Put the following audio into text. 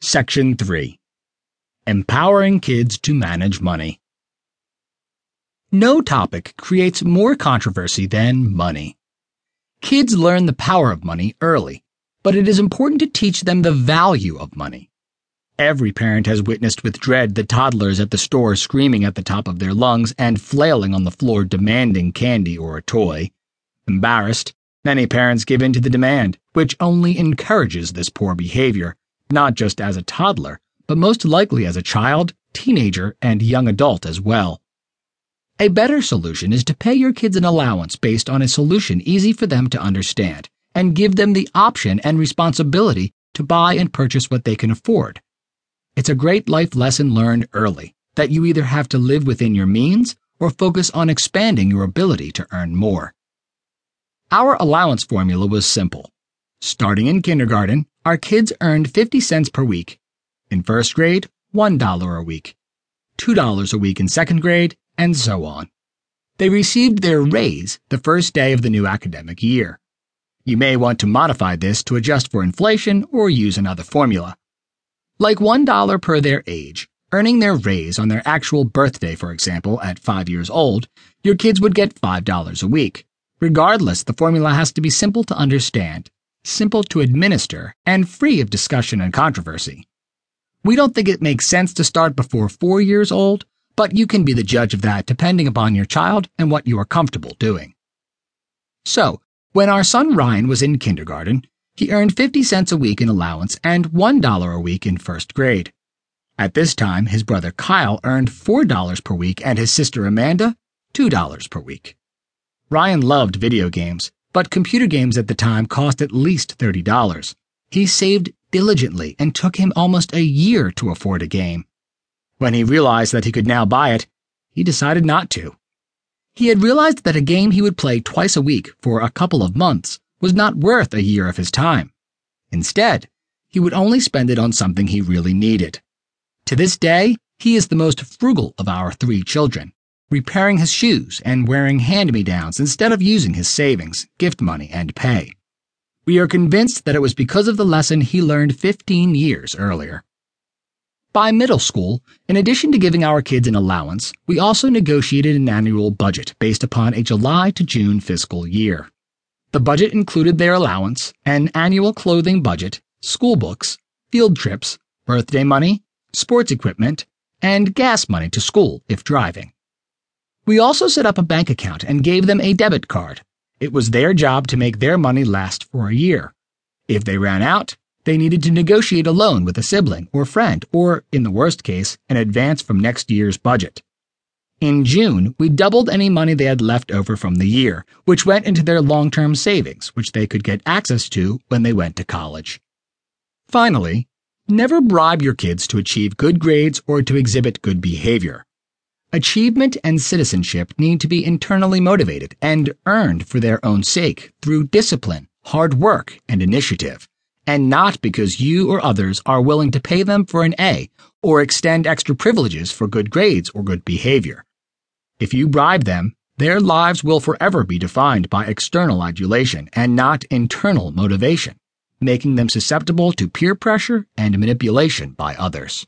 Section 3 Empowering Kids to Manage Money. No topic creates more controversy than money. Kids learn the power of money early, but it is important to teach them the value of money. Every parent has witnessed with dread the toddlers at the store screaming at the top of their lungs and flailing on the floor demanding candy or a toy. Embarrassed, many parents give in to the demand, which only encourages this poor behavior, not just as a toddler, but most likely as a child, teenager, and young adult as well. A better solution is to pay your kids an allowance based on a solution easy for them to understand and give them the option and responsibility to buy and purchase what they can afford. It's a great life lesson learned early that you either have to live within your means or focus on expanding your ability to earn more. Our allowance formula was simple. Starting in kindergarten, our kids earned 50 cents per week. In first grade, $1 a week. $2 a week in second grade, and so on. They received their raise the first day of the new academic year. You may want to modify this to adjust for inflation or use another formula. Like $1 per their age, earning their raise on their actual birthday, for example, at five years old, your kids would get $5 a week. Regardless, the formula has to be simple to understand, simple to administer, and free of discussion and controversy. We don't think it makes sense to start before four years old, but you can be the judge of that depending upon your child and what you are comfortable doing. So, when our son Ryan was in kindergarten, he earned 50 cents a week in allowance and $1 a week in first grade. At this time, his brother Kyle earned $4 per week and his sister Amanda, $2 per week. Ryan loved video games, but computer games at the time cost at least $30. He saved diligently and took him almost a year to afford a game. When he realized that he could now buy it, he decided not to. He had realized that a game he would play twice a week for a couple of months was not worth a year of his time. Instead, he would only spend it on something he really needed. To this day, he is the most frugal of our three children, repairing his shoes and wearing hand me downs instead of using his savings, gift money, and pay. We are convinced that it was because of the lesson he learned 15 years earlier. By middle school, in addition to giving our kids an allowance, we also negotiated an annual budget based upon a July to June fiscal year. The budget included their allowance, an annual clothing budget, school books, field trips, birthday money, sports equipment, and gas money to school if driving. We also set up a bank account and gave them a debit card. It was their job to make their money last for a year. If they ran out, they needed to negotiate a loan with a sibling or friend, or, in the worst case, an advance from next year's budget. In June, we doubled any money they had left over from the year, which went into their long term savings, which they could get access to when they went to college. Finally, never bribe your kids to achieve good grades or to exhibit good behavior. Achievement and citizenship need to be internally motivated and earned for their own sake through discipline, hard work, and initiative and not because you or others are willing to pay them for an A or extend extra privileges for good grades or good behavior. If you bribe them, their lives will forever be defined by external adulation and not internal motivation, making them susceptible to peer pressure and manipulation by others.